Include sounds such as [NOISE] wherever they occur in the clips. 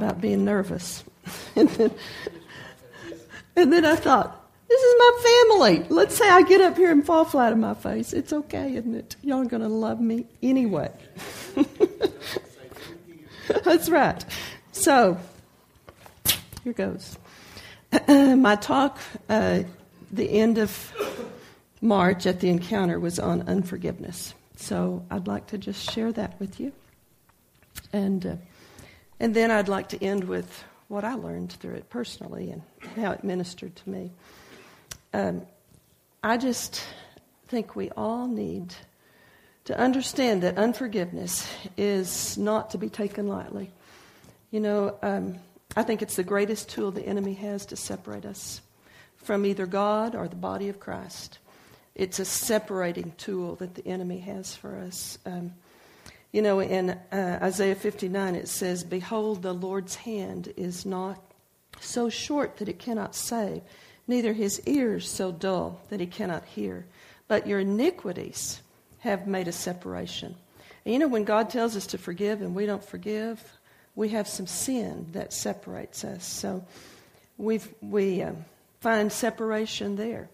about being nervous. [LAUGHS] and, then, and then I thought, this is my family. Let's say I get up here and fall flat on my face. It's okay, isn't it? Y'all are going to love me anyway. [LAUGHS] That's right. So, here goes. [CLEARS THROAT] my talk, uh, the end of March at the encounter, was on unforgiveness. So, I'd like to just share that with you. And, uh, and then I'd like to end with what I learned through it personally and how it ministered to me. Um, I just think we all need to understand that unforgiveness is not to be taken lightly. You know, um, I think it's the greatest tool the enemy has to separate us from either God or the body of Christ. It's a separating tool that the enemy has for us. Um, you know, in uh, Isaiah 59, it says, Behold, the Lord's hand is not so short that it cannot save, neither his ears so dull that he cannot hear. But your iniquities have made a separation. And you know, when God tells us to forgive and we don't forgive, we have some sin that separates us. So we we um, find separation there.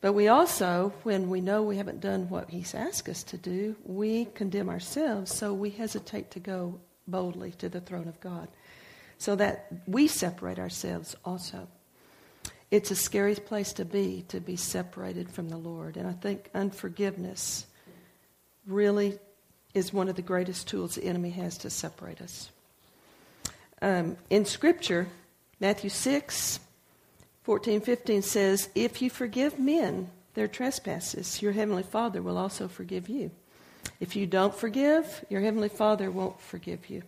But we also, when we know we haven't done what He's asked us to do, we condemn ourselves, so we hesitate to go boldly to the throne of God. So that we separate ourselves also. It's a scary place to be, to be separated from the Lord. And I think unforgiveness really is one of the greatest tools the enemy has to separate us. Um, in Scripture, Matthew 6, 14, 15 says, If you forgive men their trespasses, your heavenly Father will also forgive you. If you don't forgive, your heavenly Father won't forgive you.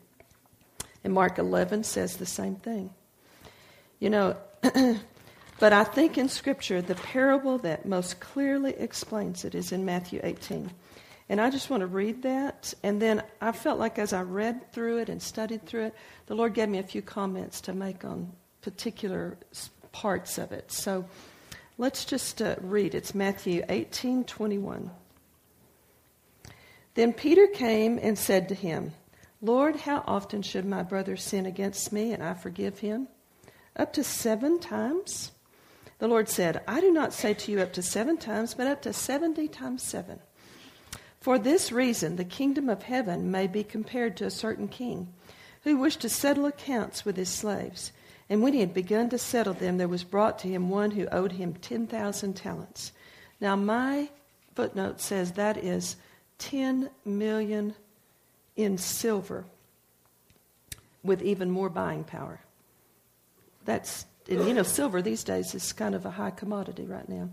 And Mark 11 says the same thing. You know, [CLEARS THROAT] but I think in Scripture, the parable that most clearly explains it is in Matthew 18. And I just want to read that. And then I felt like as I read through it and studied through it, the Lord gave me a few comments to make on particular parts of it. So let's just uh, read. It's Matthew 18 21. Then Peter came and said to him, Lord, how often should my brother sin against me and I forgive him? Up to seven times? The Lord said, I do not say to you up to seven times, but up to seventy times seven. For this reason, the kingdom of heaven may be compared to a certain king who wished to settle accounts with his slaves. And when he had begun to settle them, there was brought to him one who owed him 10,000 talents. Now, my footnote says that is 10 million in silver with even more buying power. That's, and you know, silver these days is kind of a high commodity right now.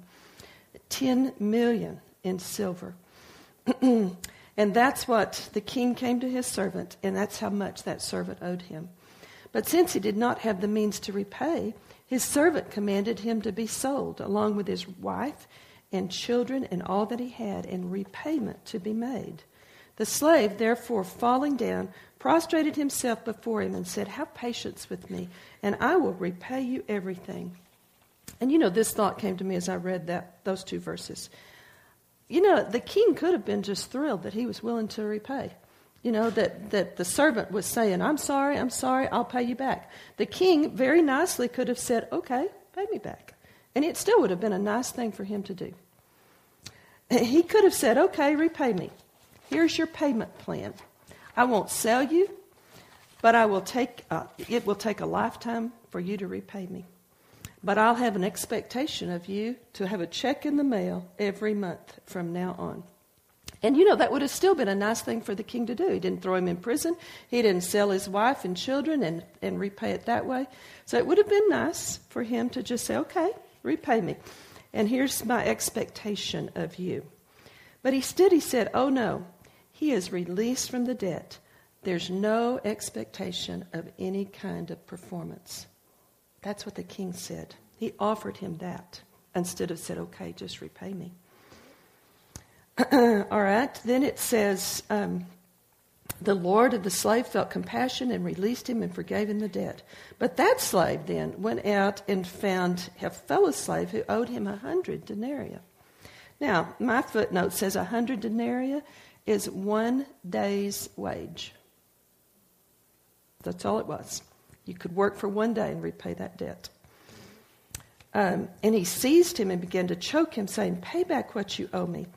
10 million in silver. [CLEARS THROAT] and that's what the king came to his servant, and that's how much that servant owed him. But since he did not have the means to repay, his servant commanded him to be sold, along with his wife and children and all that he had, and repayment to be made. The slave, therefore, falling down, prostrated himself before him and said, Have patience with me, and I will repay you everything. And you know, this thought came to me as I read that, those two verses you know, the king could have been just thrilled that he was willing to repay. You know, that, that the servant was saying, I'm sorry, I'm sorry, I'll pay you back. The king very nicely could have said, Okay, pay me back. And it still would have been a nice thing for him to do. He could have said, Okay, repay me. Here's your payment plan. I won't sell you, but I will take, uh, it will take a lifetime for you to repay me. But I'll have an expectation of you to have a check in the mail every month from now on. And you know, that would have still been a nice thing for the king to do. He didn't throw him in prison, he didn't sell his wife and children and, and repay it that way. So it would have been nice for him to just say, okay, repay me. And here's my expectation of you. But he instead, he said, oh no, he is released from the debt. There's no expectation of any kind of performance. That's what the king said. He offered him that instead of said, okay, just repay me. [CLEARS THROAT] All right, then it says, um, the Lord of the slave felt compassion and released him and forgave him the debt. But that slave then went out and found a fellow slave who owed him a hundred denarii. Now, my footnote says a hundred denarii is one day's wage. That's all it was. You could work for one day and repay that debt. Um, and he seized him and began to choke him, saying, Pay back what you owe me.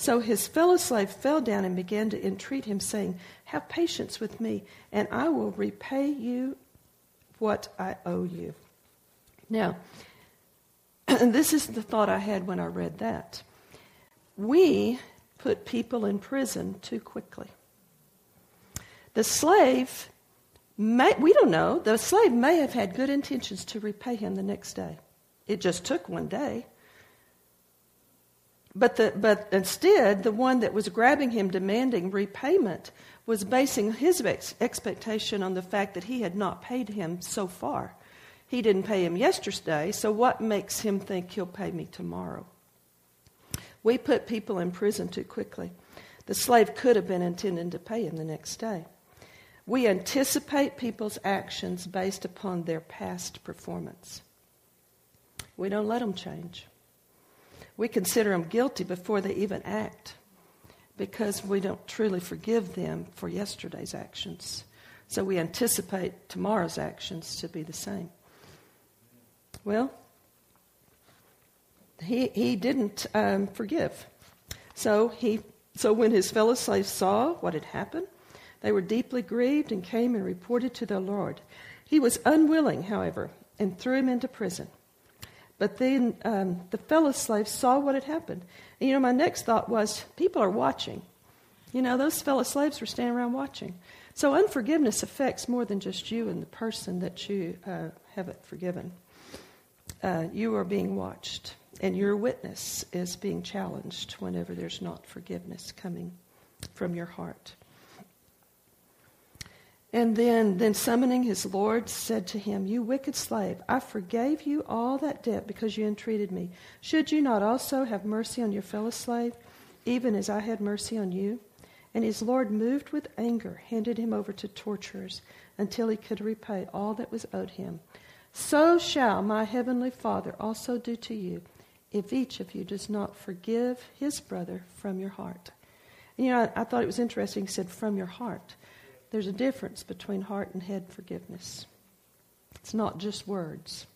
So his fellow slave fell down and began to entreat him, saying, Have patience with me, and I will repay you what I owe you. Now, [CLEARS THROAT] this is the thought I had when I read that. We put people in prison too quickly. The slave may, we don't know, the slave may have had good intentions to repay him the next day. It just took one day. But, the, but instead, the one that was grabbing him demanding repayment was basing his ex- expectation on the fact that he had not paid him so far. He didn't pay him yesterday, so what makes him think he'll pay me tomorrow? We put people in prison too quickly. The slave could have been intending to pay him the next day. We anticipate people's actions based upon their past performance. We don't let them change. We consider them guilty before they even act because we don't truly forgive them for yesterday's actions. So we anticipate tomorrow's actions to be the same. Well, he, he didn't um, forgive. So, he, so when his fellow slaves saw what had happened, they were deeply grieved and came and reported to their Lord. He was unwilling, however, and threw him into prison. But then um, the fellow slaves saw what had happened. And, you know, my next thought was people are watching. You know, those fellow slaves were standing around watching. So unforgiveness affects more than just you and the person that you uh, haven't forgiven. Uh, you are being watched, and your witness is being challenged whenever there's not forgiveness coming from your heart. And then, then summoning his Lord, said to him, You wicked slave, I forgave you all that debt because you entreated me. Should you not also have mercy on your fellow slave, even as I had mercy on you? And his Lord, moved with anger, handed him over to torturers until he could repay all that was owed him. So shall my heavenly Father also do to you if each of you does not forgive his brother from your heart. And you know, I, I thought it was interesting. He said, From your heart. There's a difference between heart and head forgiveness. It's not just words.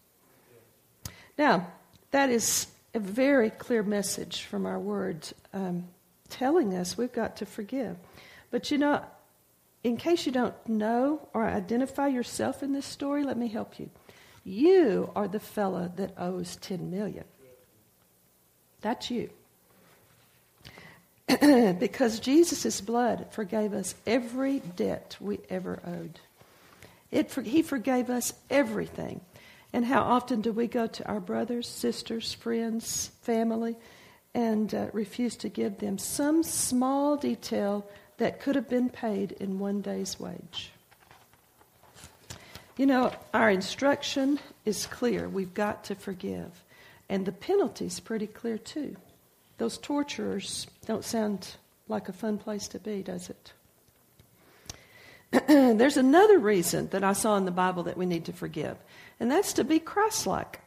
Now, that is a very clear message from our words um, telling us we've got to forgive. But you know, in case you don't know or identify yourself in this story, let me help you. You are the fella that owes 10 million. That's you. [CLEARS THROAT] because Jesus' blood forgave us every debt we ever owed. It, he forgave us everything. And how often do we go to our brothers, sisters, friends, family, and uh, refuse to give them some small detail that could have been paid in one day's wage? You know, our instruction is clear. We've got to forgive. And the penalty's pretty clear, too. Those torturers don't sound like a fun place to be, does it? [CLEARS THROAT] There's another reason that I saw in the Bible that we need to forgive, and that's to be Christ-like.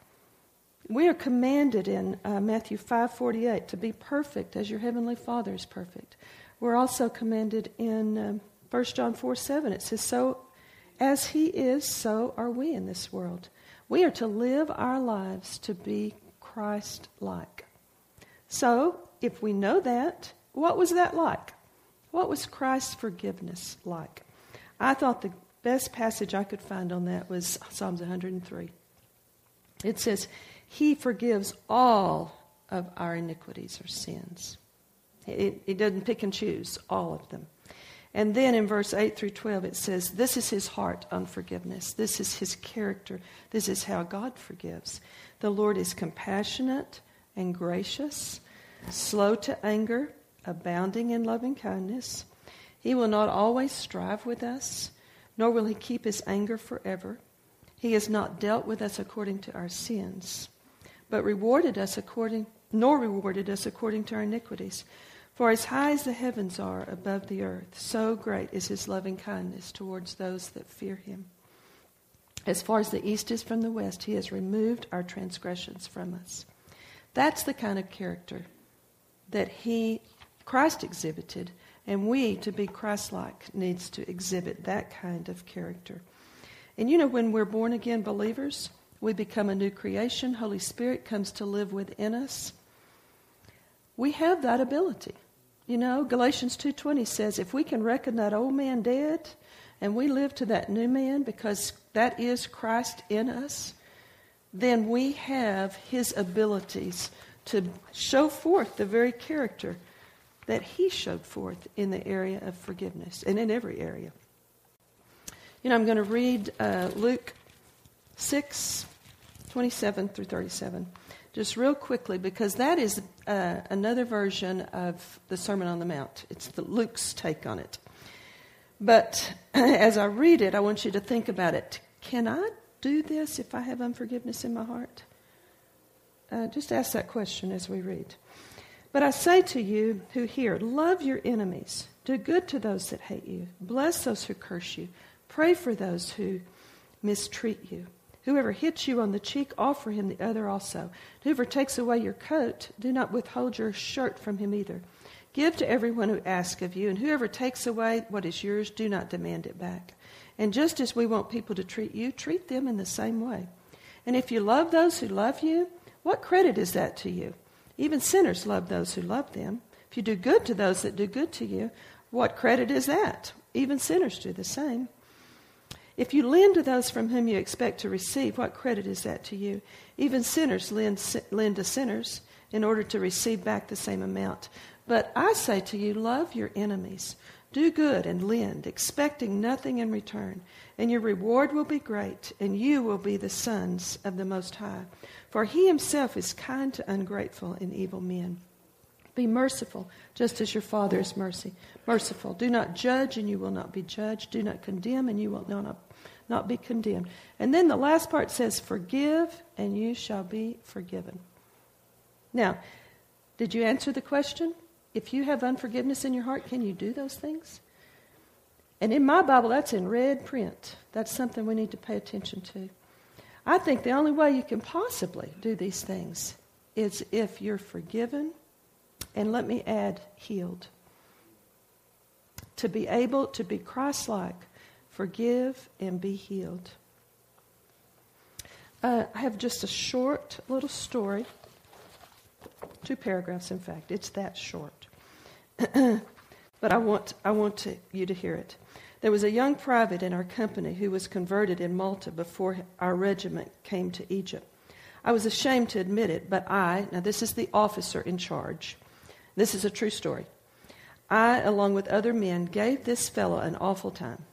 We are commanded in uh, Matthew 5:48 to be perfect as your heavenly Father is perfect. We're also commanded in um, 1 John 4:7. It says, "So as He is, so are we in this world." We are to live our lives to be Christ-like. So, if we know that, what was that like? What was Christ's forgiveness like? I thought the best passage I could find on that was Psalms 103. It says, He forgives all of our iniquities or sins. It, doesn't pick and choose, all of them. And then in verse 8 through 12, it says, This is his heart on forgiveness. This is his character. This is how God forgives. The Lord is compassionate and gracious, slow to anger, abounding in loving kindness. He will not always strive with us, nor will he keep his anger forever. He has not dealt with us according to our sins, but rewarded us according nor rewarded us according to our iniquities. For as high as the heavens are above the earth, so great is his loving kindness towards those that fear him. As far as the east is from the west, he has removed our transgressions from us. That's the kind of character that he, Christ exhibited, and we, to be Christ like, needs to exhibit that kind of character. And you know, when we're born again believers, we become a new creation. Holy Spirit comes to live within us. We have that ability. You know, Galatians 2:20 says if we can reckon that old man dead and we live to that new man because that is Christ in us, then we have his abilities to show forth the very character that he showed forth in the area of forgiveness and in every area. You know, I'm going to read uh, Luke 6, 27 through 37, just real quickly, because that is uh, another version of the Sermon on the Mount. It's the Luke's take on it. But [CLEARS THROAT] as I read it, I want you to think about it. Can I do this if I have unforgiveness in my heart? Uh, just ask that question as we read. But I say to you who hear, love your enemies, do good to those that hate you, bless those who curse you, pray for those who mistreat you. Whoever hits you on the cheek, offer him the other also. Whoever takes away your coat, do not withhold your shirt from him either. Give to everyone who asks of you, and whoever takes away what is yours, do not demand it back. And just as we want people to treat you, treat them in the same way. And if you love those who love you, what credit is that to you? Even sinners love those who love them. If you do good to those that do good to you, what credit is that? Even sinners do the same. If you lend to those from whom you expect to receive, what credit is that to you? Even sinners lend, lend to sinners in order to receive back the same amount. But I say to you, love your enemies. Do good and lend, expecting nothing in return, and your reward will be great, and you will be the sons of the Most High. For he himself is kind to ungrateful and evil men. Be merciful, just as your Father is mercy. Merciful. Do not judge, and you will not be judged. Do not condemn, and you will not not be condemned. And then the last part says, Forgive, and you shall be forgiven. Now, did you answer the question? If you have unforgiveness in your heart, can you do those things? And in my Bible, that's in red print. That's something we need to pay attention to. I think the only way you can possibly do these things is if you're forgiven, and let me add, healed. To be able to be Christ like Forgive and be healed. Uh, I have just a short little story, two paragraphs, in fact. It's that short. [CLEARS THROAT] but I want, I want to, you to hear it. There was a young private in our company who was converted in Malta before our regiment came to Egypt. I was ashamed to admit it, but I, now this is the officer in charge, this is a true story. I, along with other men, gave this fellow an awful time.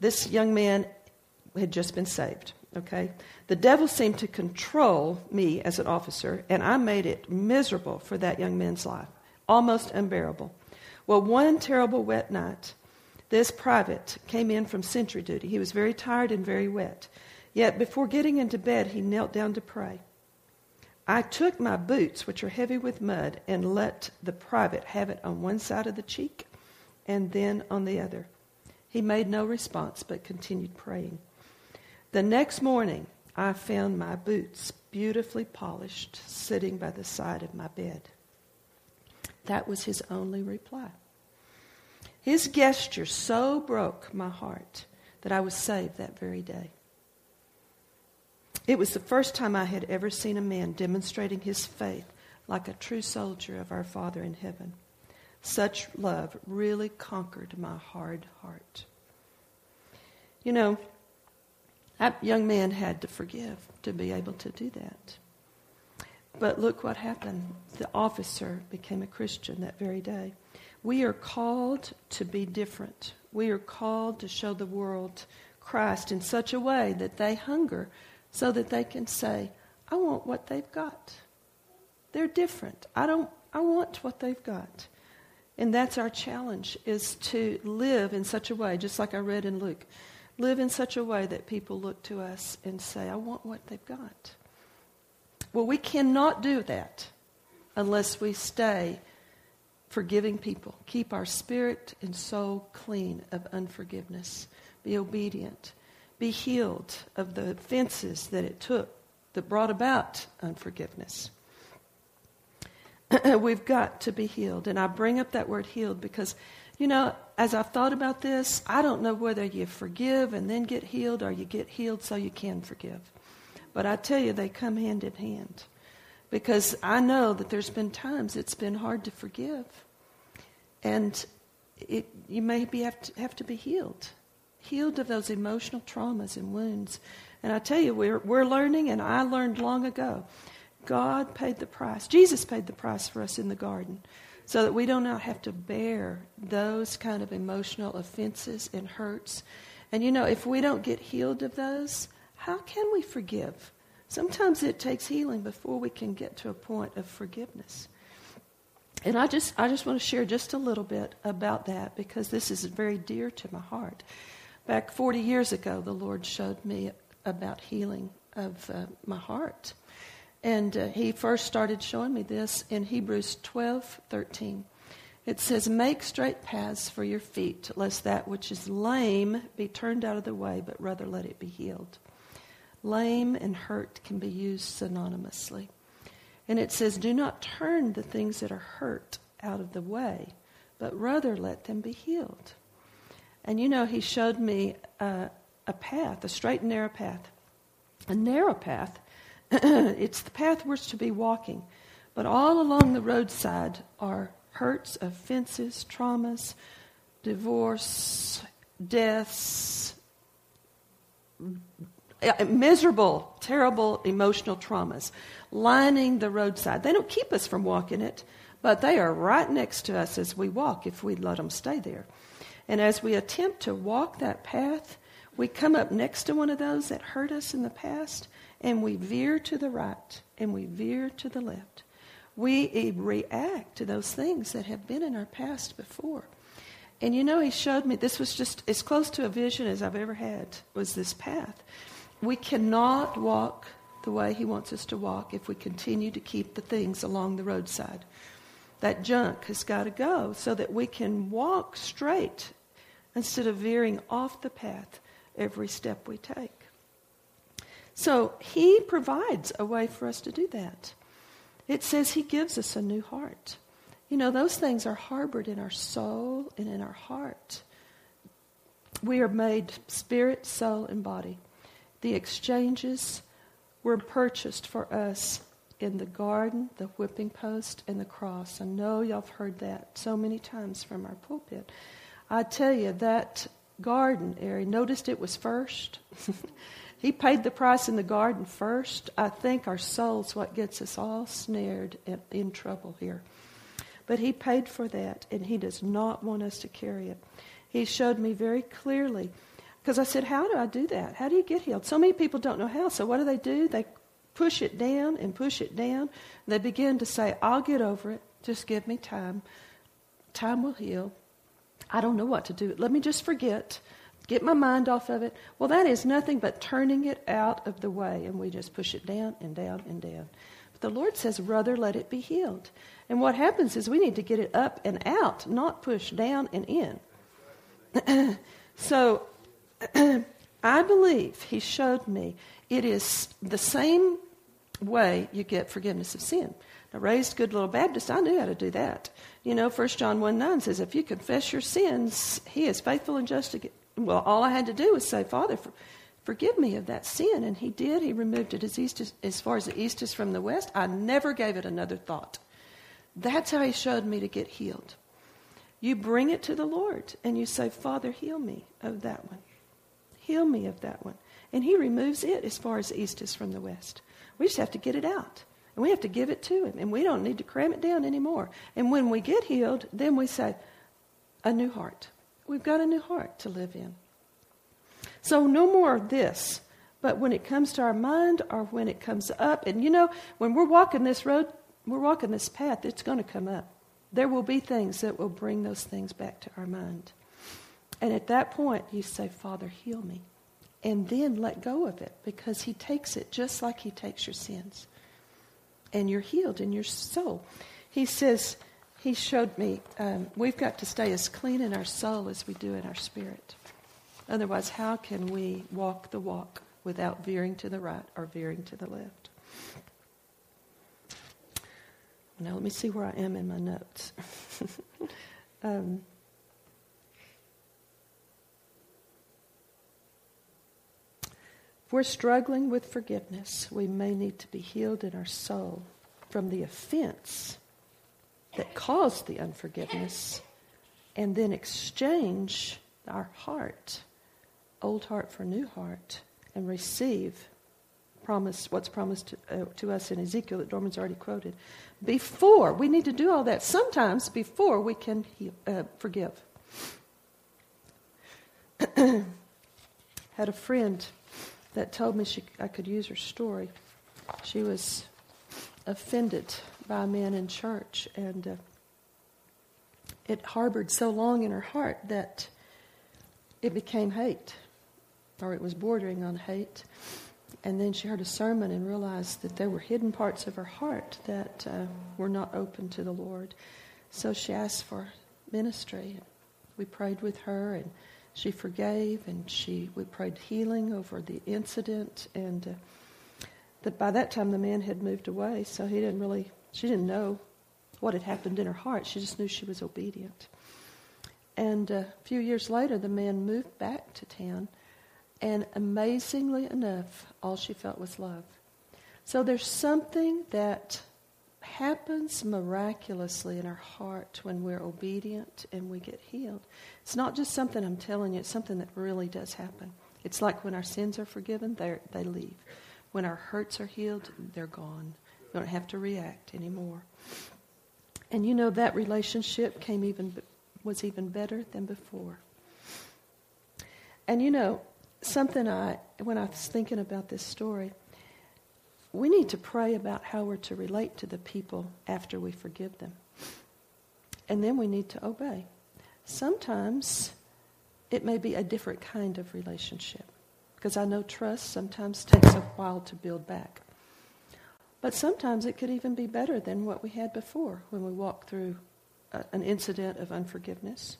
This young man had just been saved, okay? The devil seemed to control me as an officer, and I made it miserable for that young man's life, almost unbearable. Well, one terrible wet night, this private came in from sentry duty. He was very tired and very wet. Yet before getting into bed, he knelt down to pray. I took my boots, which are heavy with mud, and let the private have it on one side of the cheek and then on the other. He made no response but continued praying. The next morning, I found my boots beautifully polished sitting by the side of my bed. That was his only reply. His gesture so broke my heart that I was saved that very day. It was the first time I had ever seen a man demonstrating his faith like a true soldier of our Father in heaven. Such love really conquered my hard heart. You know, that young man had to forgive to be able to do that. But look what happened. The officer became a Christian that very day. We are called to be different. We are called to show the world Christ in such a way that they hunger so that they can say, I want what they've got. They're different. I don't I want what they've got. And that's our challenge is to live in such a way, just like I read in Luke. Live in such a way that people look to us and say, I want what they've got. Well, we cannot do that unless we stay forgiving people. Keep our spirit and soul clean of unforgiveness. Be obedient. Be healed of the offenses that it took that brought about unforgiveness. [CLEARS THROAT] We've got to be healed. And I bring up that word healed because You know, as I've thought about this, I don't know whether you forgive and then get healed or you get healed so you can forgive. But I tell you, they come hand in hand. Because I know that there's been times it's been hard to forgive. And it, you maybe have to, have to be healed, healed of those emotional traumas and wounds. And I tell you, we're, we're learning, and I learned long ago. God paid the price. Jesus paid the price for us in the garden so that we do not have to bear those kind of emotional offenses and hurts. And you know, if we don't get healed of those, how can we forgive? Sometimes it takes healing before we can get to a point of forgiveness. And I just, I just want to share just a little bit about that because this is very dear to my heart. Back 40 years ago, the Lord showed me about healing of uh, my heart. And uh, he first started showing me this in Hebrews 12 13. It says, Make straight paths for your feet, lest that which is lame be turned out of the way, but rather let it be healed. Lame and hurt can be used synonymously. And it says, Do not turn the things that are hurt out of the way, but rather let them be healed. And you know, he showed me uh, a path, a straight and narrow path. A narrow path [CLEARS THROAT] it's the path we're to be walking. But all along the roadside are hurts, offenses, traumas, divorce, deaths, uh, miserable, terrible emotional traumas lining the roadside. They don't keep us from walking it, but they are right next to us as we walk if we let them stay there. And as we attempt to walk that path, we come up next to one of those that hurt us in the past, and we veer to the right and we veer to the left. We react to those things that have been in our past before. And you know, he showed me this was just as close to a vision as I've ever had was this path. We cannot walk the way he wants us to walk if we continue to keep the things along the roadside. That junk has got to go so that we can walk straight instead of veering off the path every step we take. So he provides a way for us to do that. It says he gives us a new heart. You know, those things are harbored in our soul and in our heart. We are made spirit, soul, and body. The exchanges were purchased for us in the garden, the whipping post, and the cross. I know y'all have heard that so many times from our pulpit. I tell you, that garden area, noticed it was first. [LAUGHS] He paid the price in the garden first. I think our soul's what gets us all snared and in trouble here. But He paid for that, and He does not want us to carry it. He showed me very clearly. Because I said, How do I do that? How do you get healed? So many people don't know how. So what do they do? They push it down and push it down. They begin to say, I'll get over it. Just give me time. Time will heal. I don't know what to do. Let me just forget get my mind off of it. Well, that is nothing but turning it out of the way, and we just push it down and down and down. But the Lord says, rather let it be healed. And what happens is we need to get it up and out, not push down and in. [CLEARS THROAT] so [CLEARS THROAT] I believe He showed me it is the same way you get forgiveness of sin. Now, raised good little Baptist, I knew how to do that. You know, 1 John 1 9 says, If you confess your sins, he is faithful and just to get. well, all I had to do was say, Father, for, forgive me of that sin. And he did. He removed it as, east as, as far as the east is from the west. I never gave it another thought. That's how he showed me to get healed. You bring it to the Lord and you say, Father, heal me of that one. Heal me of that one. And he removes it as far as the east is from the west. We just have to get it out. And we have to give it to him. And we don't need to cram it down anymore. And when we get healed, then we say, a new heart. We've got a new heart to live in. So, no more of this. But when it comes to our mind or when it comes up, and you know, when we're walking this road, we're walking this path, it's going to come up. There will be things that will bring those things back to our mind. And at that point, you say, Father, heal me. And then let go of it because He takes it just like He takes your sins. And you're healed in your soul. He says, he showed me um, we've got to stay as clean in our soul as we do in our spirit. Otherwise, how can we walk the walk without veering to the right or veering to the left? Now, let me see where I am in my notes. [LAUGHS] um, we're struggling with forgiveness, we may need to be healed in our soul from the offense that caused the unforgiveness and then exchange our heart, old heart for new heart, and receive promise, what's promised to, uh, to us in Ezekiel that Dorman's already quoted. Before, we need to do all that sometimes before we can heal, uh, forgive. [CLEARS THROAT] Had a friend that told me she, I could use her story. She was offended by a man in church, and uh, it harbored so long in her heart that it became hate, or it was bordering on hate. And then she heard a sermon and realized that there were hidden parts of her heart that uh, were not open to the Lord. So she asked for ministry. We prayed with her, and she forgave, and she we prayed healing over the incident. And uh, by that time the man had moved away, so he didn't really. She didn't know what had happened in her heart. She just knew she was obedient. And a few years later, the man moved back to town, and amazingly enough, all she felt was love. So there's something that happens miraculously in our heart when we're obedient and we get healed. It's not just something I'm telling you, it's something that really does happen. It's like when our sins are forgiven, they leave. When our hurts are healed, they're gone. We don't have to react anymore. And you know that relationship came even was even better than before. And you know, something I when I was thinking about this story, we need to pray about how we're to relate to the people after we forgive them. And then we need to obey. Sometimes it may be a different kind of relationship. Because I know trust sometimes takes a while to build back. But sometimes it could even be better than what we had before when we walked through a, an incident of unforgiveness.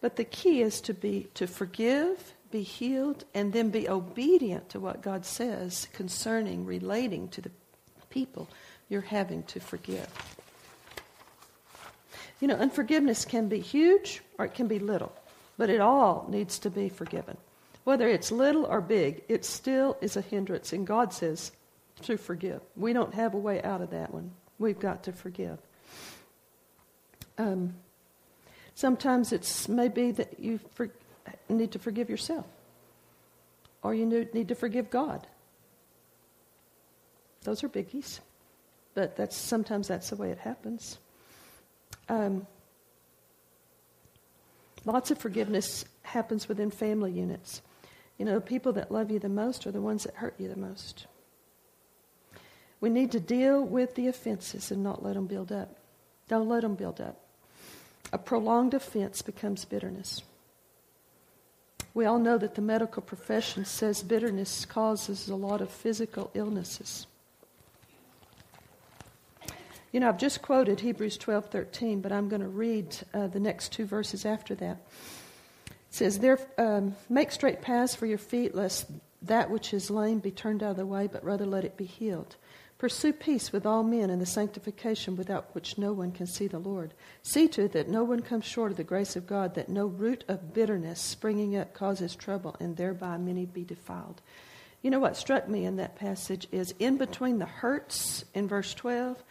But the key is to be to forgive, be healed, and then be obedient to what God says concerning relating to the people you're having to forgive. You know, unforgiveness can be huge or it can be little, but it all needs to be forgiven. Whether it's little or big, it still is a hindrance, and God says, to forgive. We don't have a way out of that one. We've got to forgive. Um, sometimes it's maybe that you for, need to forgive yourself, or you need to forgive God. Those are biggies, but that's sometimes that's the way it happens. Um, lots of forgiveness happens within family units. You know, the people that love you the most are the ones that hurt you the most. We need to deal with the offenses and not let them build up. Don't let them build up. A prolonged offense becomes bitterness. We all know that the medical profession says bitterness causes a lot of physical illnesses. You know, I've just quoted Hebrews 12:13, but I'm going to read uh, the next two verses after that. It says, "There, um, make straight paths for your feet, lest that which is lame be turned out of the way, but rather let it be healed." Pursue peace with all men and the sanctification without which no one can see the Lord. See to it that no one comes short of the grace of God, that no root of bitterness springing up causes trouble, and thereby many be defiled. You know what struck me in that passage is in between the hurts in verse 12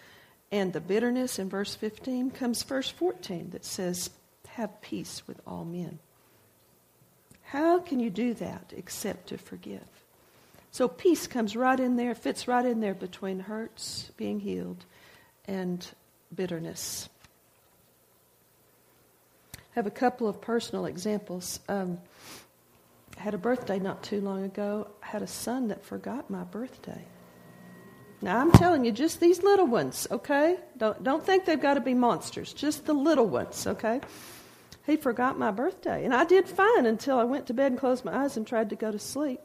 and the bitterness in verse 15 comes verse 14 that says, Have peace with all men. How can you do that except to forgive? So peace comes right in there, fits right in there between hurts, being healed, and bitterness. I have a couple of personal examples. Um, I had a birthday not too long ago. I had a son that forgot my birthday. Now I'm telling you, just these little ones, okay? Don't don't think they've got to be monsters. Just the little ones, okay? He forgot my birthday, and I did fine until I went to bed and closed my eyes and tried to go to sleep.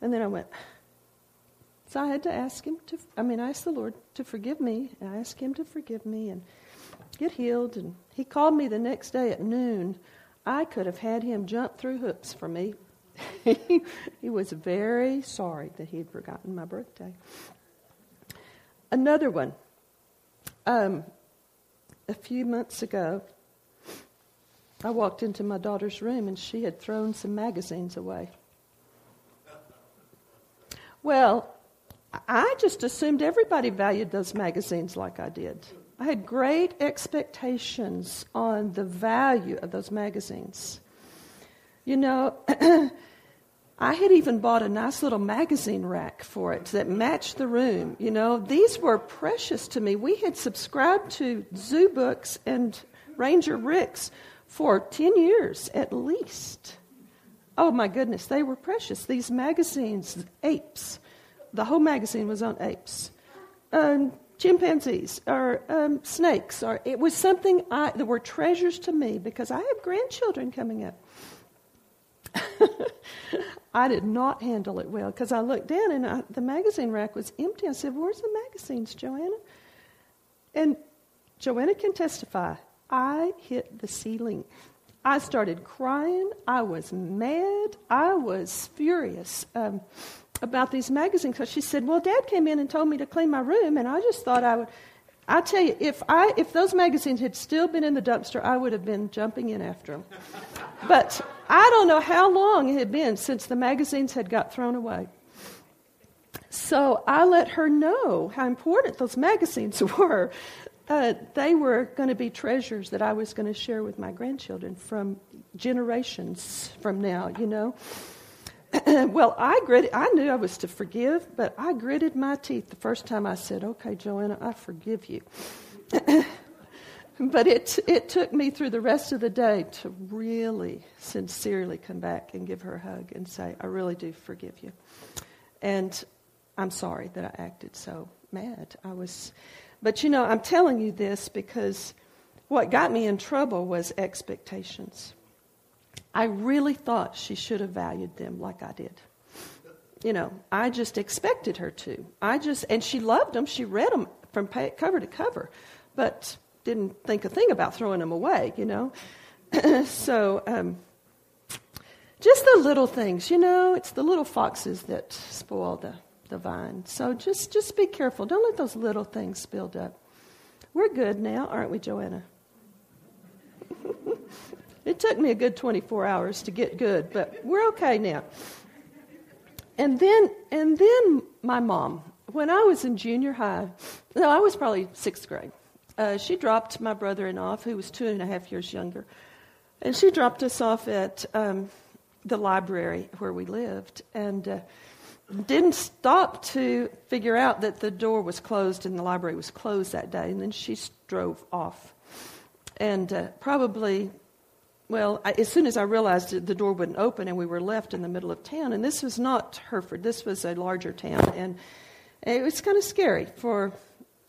And then I went. So I had to ask him to, I mean, I asked the Lord to forgive me. And I asked him to forgive me and get healed. And he called me the next day at noon. I could have had him jump through hoops for me. [LAUGHS] he was very sorry that he had forgotten my birthday. Another one. Um, a few months ago, I walked into my daughter's room and she had thrown some magazines away. Well, I just assumed everybody valued those magazines like I did. I had great expectations on the value of those magazines. You know, [CLEARS THROAT] I had even bought a nice little magazine rack for it that matched the room. You know, these were precious to me. We had subscribed to Zoobooks and Ranger Ricks for 10 years at least. Oh my goodness, they were precious. These magazines, apes, the whole magazine was on apes, um, chimpanzees, or um, snakes, or it was something I, that were treasures to me because I have grandchildren coming up. [LAUGHS] I did not handle it well because I looked down and I, the magazine rack was empty. I said, Where's the magazines, Joanna? And Joanna can testify. I hit the ceiling. I started crying. I was mad. I was furious um, about these magazines. So she said, Well, Dad came in and told me to clean my room, and I just thought I would. I tell you, if, I, if those magazines had still been in the dumpster, I would have been jumping in after them. But I don't know how long it had been since the magazines had got thrown away. So I let her know how important those magazines [LAUGHS] were. Uh, they were going to be treasures that I was going to share with my grandchildren from generations from now, you know. [CLEARS THROAT] well, I gritted, I knew I was to forgive, but I gritted my teeth the first time I said, Okay, Joanna, I forgive you. [CLEARS THROAT] but it, it took me through the rest of the day to really sincerely come back and give her a hug and say, I really do forgive you. And I'm sorry that I acted so mad. I was, but you know, I'm telling you this because what got me in trouble was expectations. I really thought she should have valued them like I did. You know, I just expected her to. I just, and she loved them. She read them from cover to cover. But didn't think a thing about throwing them away, you know. [CLEARS THROAT] so, um, just the little things, you know, it's the little foxes that spoil the, the vine. So just, just be careful. Don't let those little things build up. We're good now, aren't we, Joanna? [LAUGHS] it took me a good 24 hours to get good, but we're okay now. And then, and then my mom, when I was in junior high, no, I was probably sixth grade uh, she dropped my brother in off, who was two and a half years younger. And she dropped us off at um, the library where we lived and uh, didn't stop to figure out that the door was closed and the library was closed that day. And then she drove off. And uh, probably, well, I, as soon as I realized the door wouldn't open and we were left in the middle of town, and this was not Hereford, this was a larger town. And it was kind of scary for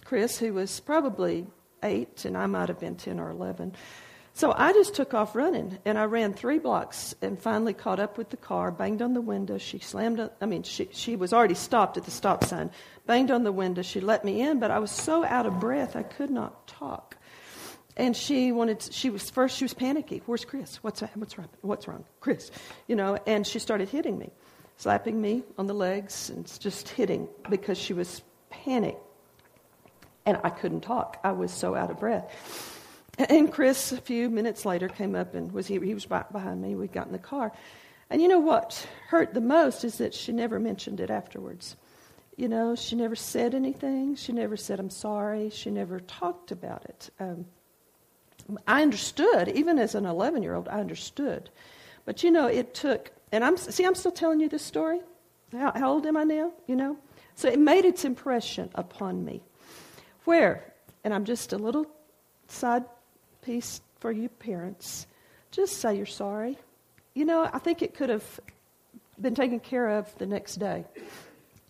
Chris, who was probably eight, and I might have been 10 or 11. So I just took off running, and I ran three blocks and finally caught up with the car, banged on the window. She slammed, I mean, she, she was already stopped at the stop sign, banged on the window. She let me in, but I was so out of breath I could not talk. And she wanted, to, she was, first she was panicky. Where's Chris? What's, what's wrong? What's wrong? Chris. You know, and she started hitting me, slapping me on the legs and just hitting because she was panicked and I couldn't talk. I was so out of breath. And Chris, a few minutes later, came up and was he, he was right behind me. We got in the car, and you know what hurt the most is that she never mentioned it afterwards. You know, she never said anything. She never said I'm sorry. She never talked about it. Um, I understood, even as an 11 year old, I understood. But you know, it took, and I'm see, I'm still telling you this story. How, how old am I now? You know, so it made its impression upon me. Where, and I'm just a little side piece for you parents, just say you're sorry. You know, I think it could have been taken care of the next day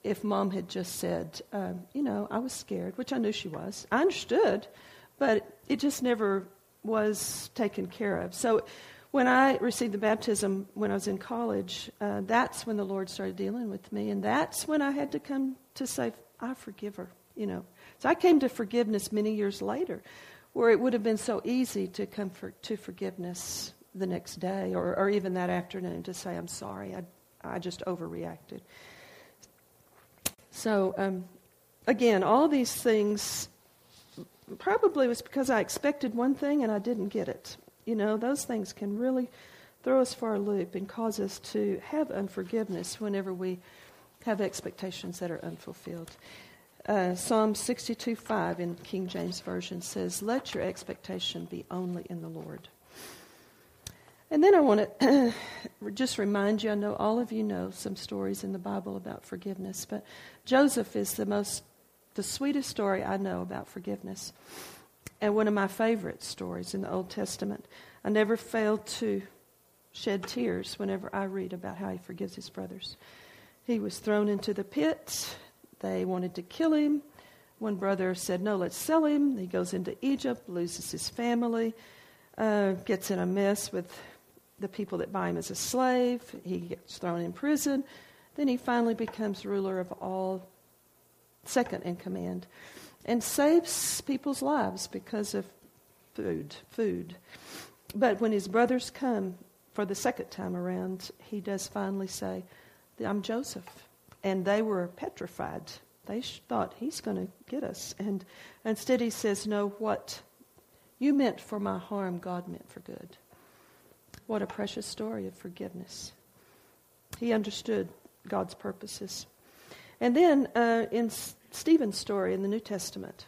if mom had just said, um, you know, I was scared, which I knew she was. I understood, but it just never was taken care of. So when I received the baptism when I was in college, uh, that's when the Lord started dealing with me, and that's when I had to come to say, I forgive her, you know. So I came to forgiveness many years later, where it would have been so easy to come for, to forgiveness the next day or, or even that afternoon to say, I'm sorry, I, I just overreacted. So, um, again, all these things probably was because I expected one thing and I didn't get it. You know, those things can really throw us for a loop and cause us to have unforgiveness whenever we have expectations that are unfulfilled. Uh, Psalm 62 5 in King James Version says, Let your expectation be only in the Lord. And then I want to [CLEARS THROAT] just remind you I know all of you know some stories in the Bible about forgiveness, but Joseph is the most, the sweetest story I know about forgiveness. And one of my favorite stories in the Old Testament. I never fail to shed tears whenever I read about how he forgives his brothers. He was thrown into the pit. They wanted to kill him. One brother said, No, let's sell him. He goes into Egypt, loses his family, uh, gets in a mess with the people that buy him as a slave. He gets thrown in prison. Then he finally becomes ruler of all, second in command, and saves people's lives because of food. Food. But when his brothers come for the second time around, he does finally say, I'm Joseph. And they were petrified. They thought, he's going to get us. And instead he says, No, what you meant for my harm, God meant for good. What a precious story of forgiveness. He understood God's purposes. And then uh, in Stephen's story in the New Testament,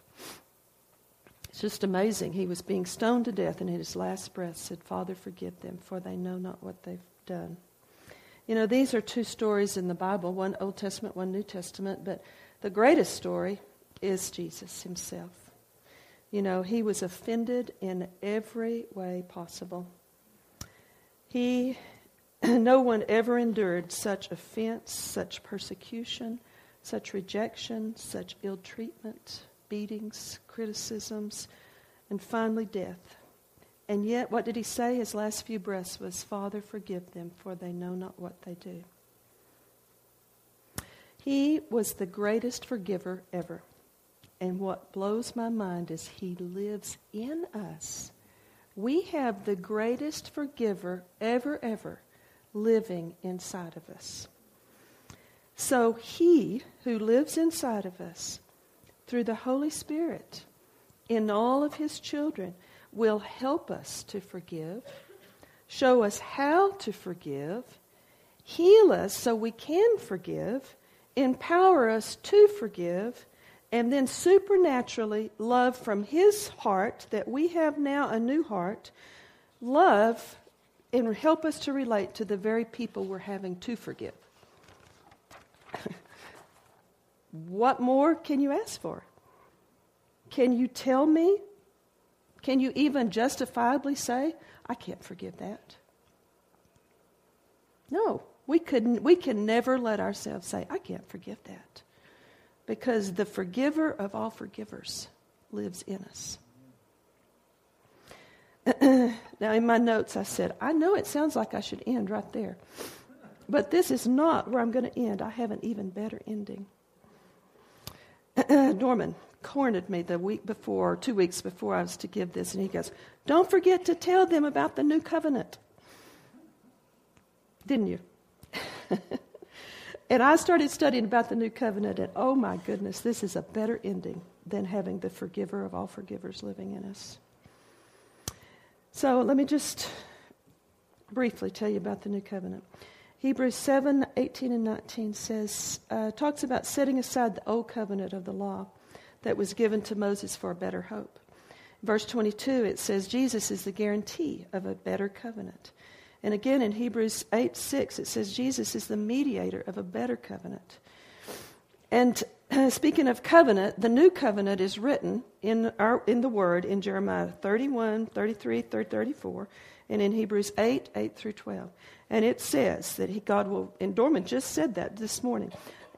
it's just amazing. He was being stoned to death, and in his last breath said, Father, forgive them, for they know not what they've done. You know, these are two stories in the Bible one Old Testament, one New Testament, but the greatest story is Jesus himself. You know, he was offended in every way possible. He, [CLEARS THROAT] no one ever endured such offense, such persecution, such rejection, such ill treatment, beatings, criticisms, and finally death. And yet, what did he say? His last few breaths was, Father, forgive them, for they know not what they do. He was the greatest forgiver ever. And what blows my mind is he lives in us we have the greatest forgiver ever, ever living inside of us. So he who lives inside of us through the Holy Spirit in all of his children will help us to forgive, show us how to forgive, heal us so we can forgive, empower us to forgive, and then supernaturally love from his heart that we have now a new heart love and help us to relate to the very people we're having to forgive. [LAUGHS] What more can you ask for? Can you tell me can you even justifiably say i can't forgive that no we couldn't we can never let ourselves say i can't forgive that because the forgiver of all forgivers lives in us. [CLEARS THROAT] now, in my notes, I said, I know it sounds like I should end right there, but this is not where I'm going to end. I have an even better ending. [CLEARS THROAT] Norman cornered me the week before, two weeks before I was to give this, and he goes, Don't forget to tell them about the new covenant. Didn't you? [LAUGHS] And I started studying about the new covenant, and oh my goodness, this is a better ending than having the forgiver of all forgivers living in us. So let me just briefly tell you about the new covenant. Hebrews 7 18 and 19 says, uh, talks about setting aside the old covenant of the law that was given to Moses for a better hope. Verse 22, it says, Jesus is the guarantee of a better covenant. And again in Hebrews 8 6, it says Jesus is the mediator of a better covenant. And [CLEARS THROAT] speaking of covenant, the new covenant is written in, our, in the Word in Jeremiah 31, 33, 34, and in Hebrews 8 8 through 12. And it says that he, God will, and Dorman just said that this morning,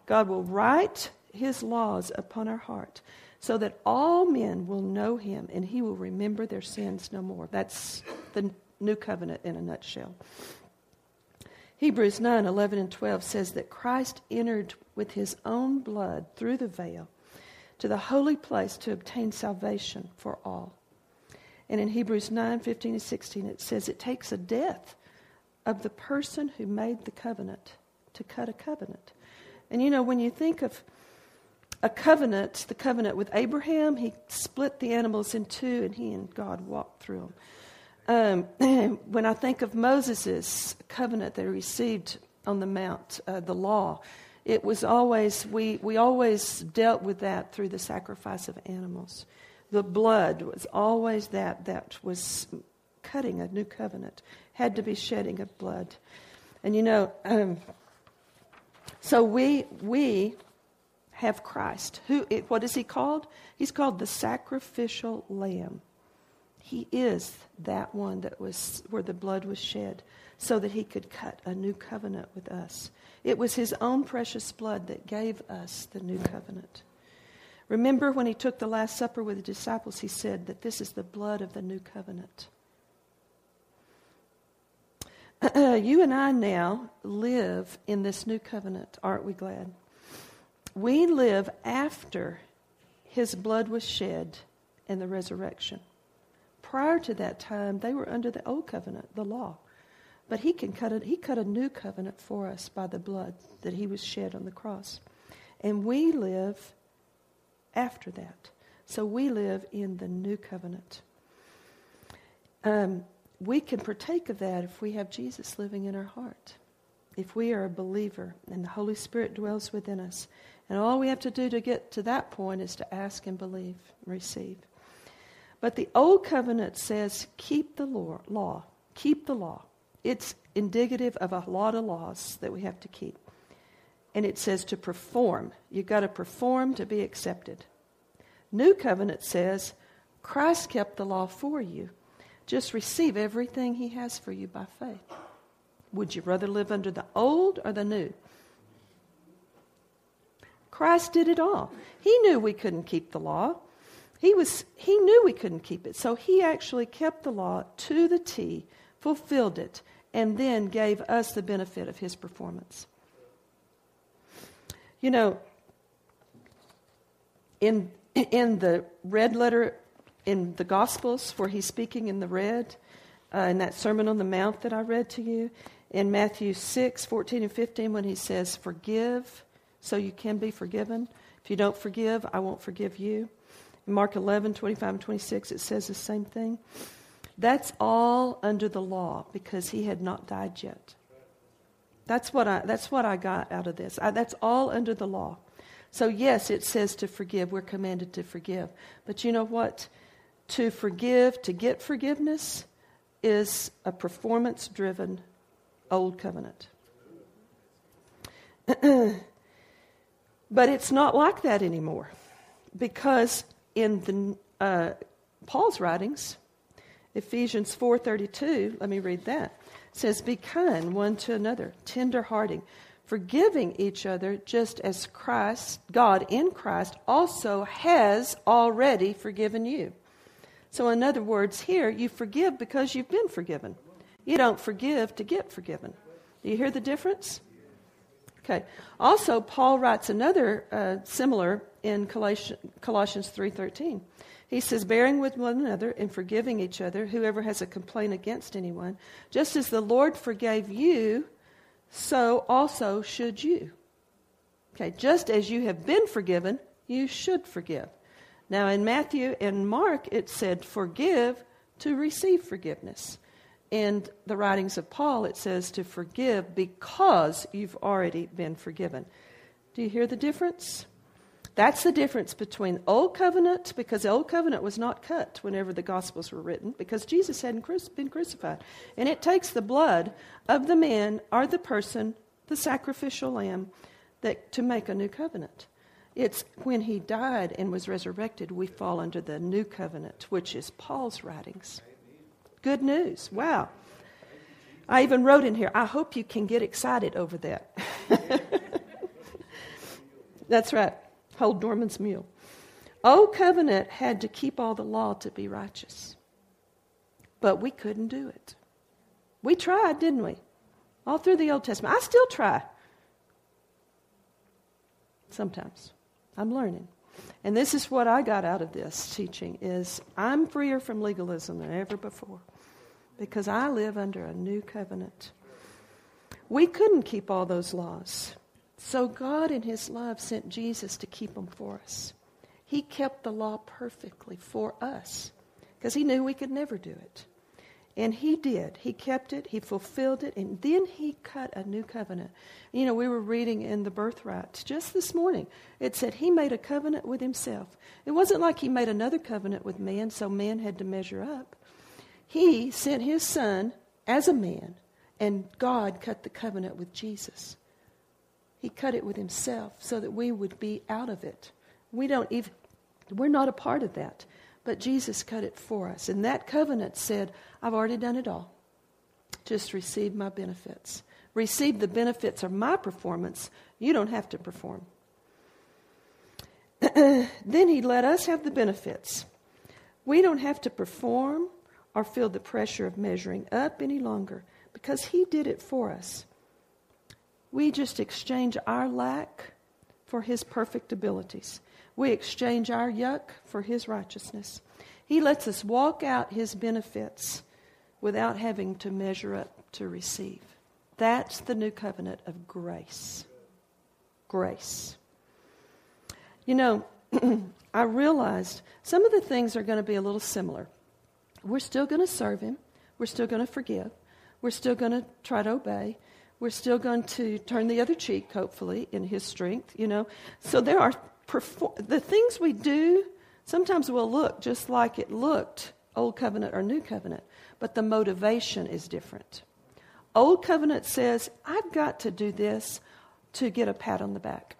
God will write his laws upon our heart so that all men will know him and he will remember their sins no more. That's the new covenant in a nutshell. Hebrews 9 11 and 12 says that Christ entered with his own blood through the veil to the holy place to obtain salvation for all. And in Hebrews 9 15 and 16, it says it takes a death of the person who made the covenant to cut a covenant. And you know, when you think of a covenant, the covenant with Abraham, he split the animals in two and he and God walked through them. Um, [CLEARS THROAT] when I think of Moses' covenant he received on the Mount, uh, the law, it was always, we, we always dealt with that through the sacrifice of animals. The blood was always that that was cutting a new covenant, had to be shedding of blood. And you know, um, so we, we have Christ. Who, what is he called? He's called the sacrificial lamb. He is that one that was where the blood was shed so that he could cut a new covenant with us. It was his own precious blood that gave us the new covenant. Remember when he took the Last Supper with the disciples, he said that this is the blood of the new covenant. [CLEARS THROAT] you and I now live in this new covenant, aren't we glad? We live after his blood was shed in the resurrection. Prior to that time, they were under the old covenant, the law. But he can cut a, he cut a new covenant for us by the blood that he was shed on the cross. And we live after that. So we live in the new covenant. Um, we can partake of that if we have Jesus living in our heart. If we are a believer and the Holy Spirit dwells within us. And all we have to do to get to that point is to ask and believe, and receive. But the old covenant says, keep the law, keep the law. It's indicative of a lot of laws that we have to keep. And it says to perform. You've got to perform to be accepted. New covenant says, Christ kept the law for you. Just receive everything he has for you by faith. Would you rather live under the old or the new? Christ did it all. He knew we couldn't keep the law. He, was, he knew we couldn't keep it. So he actually kept the law to the T, fulfilled it, and then gave us the benefit of his performance. You know, in, in the red letter in the Gospels, where he's speaking in the red, uh, in that Sermon on the Mount that I read to you, in Matthew 6, 14 and 15, when he says, Forgive so you can be forgiven. If you don't forgive, I won't forgive you. In Mark 11, 25 and 26, it says the same thing. That's all under the law because he had not died yet. That's what I, that's what I got out of this. I, that's all under the law. So, yes, it says to forgive. We're commanded to forgive. But you know what? To forgive, to get forgiveness, is a performance driven old covenant. [CLEARS THROAT] but it's not like that anymore because in the, uh, Paul's writings, Ephesians 4:32, let me read that. says be kind one to another, tender-hearted, forgiving each other just as Christ, God in Christ also has already forgiven you. So, in other words, here, you forgive because you've been forgiven. You don't forgive to get forgiven. Do you hear the difference? Okay. Also, Paul writes another uh, similar in Colossians 3.13. He says, bearing with one another and forgiving each other, whoever has a complaint against anyone, just as the Lord forgave you, so also should you. Okay, just as you have been forgiven, you should forgive. Now, in Matthew and Mark, it said, forgive to receive forgiveness. In the writings of Paul, it says to forgive because you've already been forgiven. Do you hear the difference? That's the difference between Old Covenant, because the Old Covenant was not cut whenever the Gospels were written, because Jesus hadn't been crucified. And it takes the blood of the man or the person, the sacrificial lamb, that, to make a new covenant. It's when he died and was resurrected, we fall under the new covenant, which is Paul's writings. Good news. Wow. I even wrote in here, I hope you can get excited over that. [LAUGHS] That's right. Hold Norman's mule. Old covenant had to keep all the law to be righteous. But we couldn't do it. We tried, didn't we? All through the Old Testament. I still try. Sometimes. I'm learning. And this is what I got out of this teaching is I'm freer from legalism than ever before because I live under a new covenant. We couldn't keep all those laws. So God in his love sent Jesus to keep them for us. He kept the law perfectly for us because he knew we could never do it. And he did. He kept it, he fulfilled it, and then he cut a new covenant. You know, we were reading in the birthrights just this morning. It said he made a covenant with himself. It wasn't like he made another covenant with man, so man had to measure up. He sent his son as a man, and God cut the covenant with Jesus. He cut it with himself so that we would be out of it. We don't even, we're not a part of that. But Jesus cut it for us. And that covenant said, I've already done it all. Just receive my benefits. Receive the benefits of my performance. You don't have to perform. [CLEARS THROAT] then he let us have the benefits. We don't have to perform or feel the pressure of measuring up any longer because he did it for us. We just exchange our lack for his perfect abilities. We exchange our yuck for his righteousness. He lets us walk out his benefits without having to measure up to receive. That's the new covenant of grace. Grace. You know, [CLEARS THROAT] I realized some of the things are going to be a little similar. We're still going to serve him, we're still going to forgive, we're still going to try to obey. We're still going to turn the other cheek, hopefully, in his strength, you know. So there are perform, the things we do sometimes will look just like it looked old covenant or new covenant but the motivation is different. Old covenant says i've got to do this to get a pat on the back.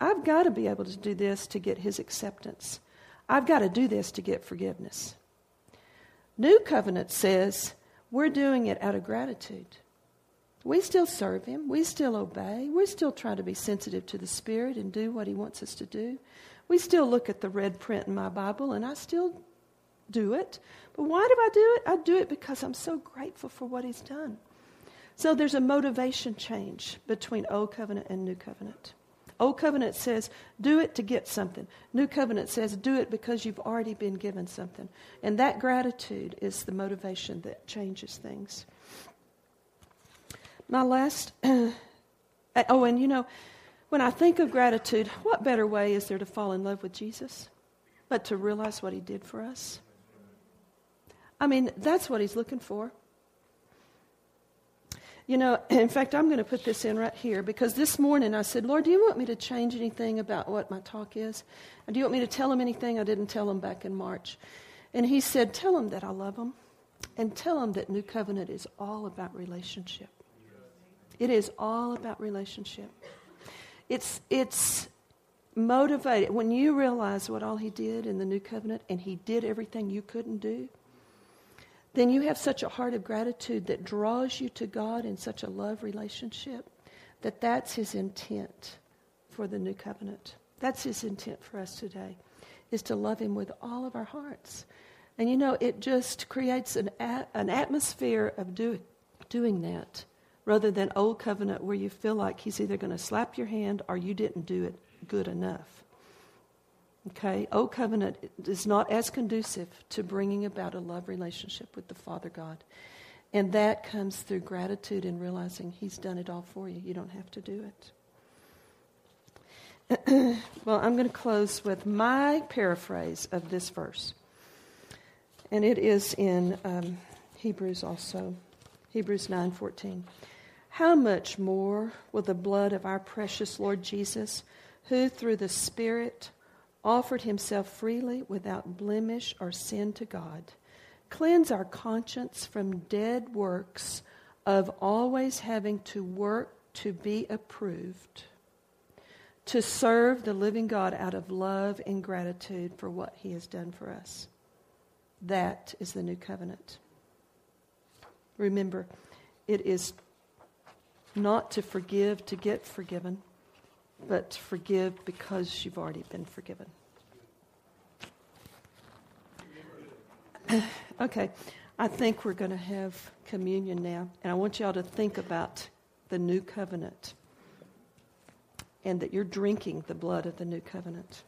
I've got to be able to do this to get his acceptance. I've got to do this to get forgiveness new covenant says we're doing it out of gratitude we still serve Him. We still obey. We're still try to be sensitive to the Spirit and do what He wants us to do. We still look at the red print in my Bible, and I still do it. But why do I do it? I do it because I'm so grateful for what He's done. So there's a motivation change between Old Covenant and New Covenant. Old Covenant says, do it to get something. New Covenant says, do it because you've already been given something. And that gratitude is the motivation that changes things. My last, [CLEARS THROAT] uh, oh, and you know, when I think of gratitude, what better way is there to fall in love with Jesus but to realize what he did for us? I mean, that's what he's looking for. You know, [CLEARS THROAT] in fact, I'm going to put this in right here because this morning I said, Lord, do you want me to change anything about what my talk is? do you want me to tell them anything I didn't tell them back in March? And he said, Tell them that I love them and tell them that New Covenant is all about relationship. It is all about relationship. It's, it's motivated. When you realize what all He did in the new covenant and He did everything you couldn't do, then you have such a heart of gratitude that draws you to God in such a love relationship that that's His intent for the new covenant. That's His intent for us today, is to love Him with all of our hearts. And you know, it just creates an, a- an atmosphere of do- doing that rather than old covenant where you feel like he's either going to slap your hand or you didn't do it good enough. Okay? Old covenant is not as conducive to bringing about a love relationship with the Father God. And that comes through gratitude and realizing he's done it all for you. You don't have to do it. [CLEARS THROAT] well, I'm going to close with my paraphrase of this verse. And it is in um, Hebrews also. Hebrews 9:14. How much more will the blood of our precious Lord Jesus, who through the Spirit offered himself freely without blemish or sin to God, cleanse our conscience from dead works of always having to work to be approved, to serve the living God out of love and gratitude for what he has done for us. That is the new covenant. Remember, it is not to forgive to get forgiven, but forgive because you've already been forgiven. [SIGHS] okay, I think we're going to have communion now, and I want y'all to think about the new covenant and that you're drinking the blood of the new covenant.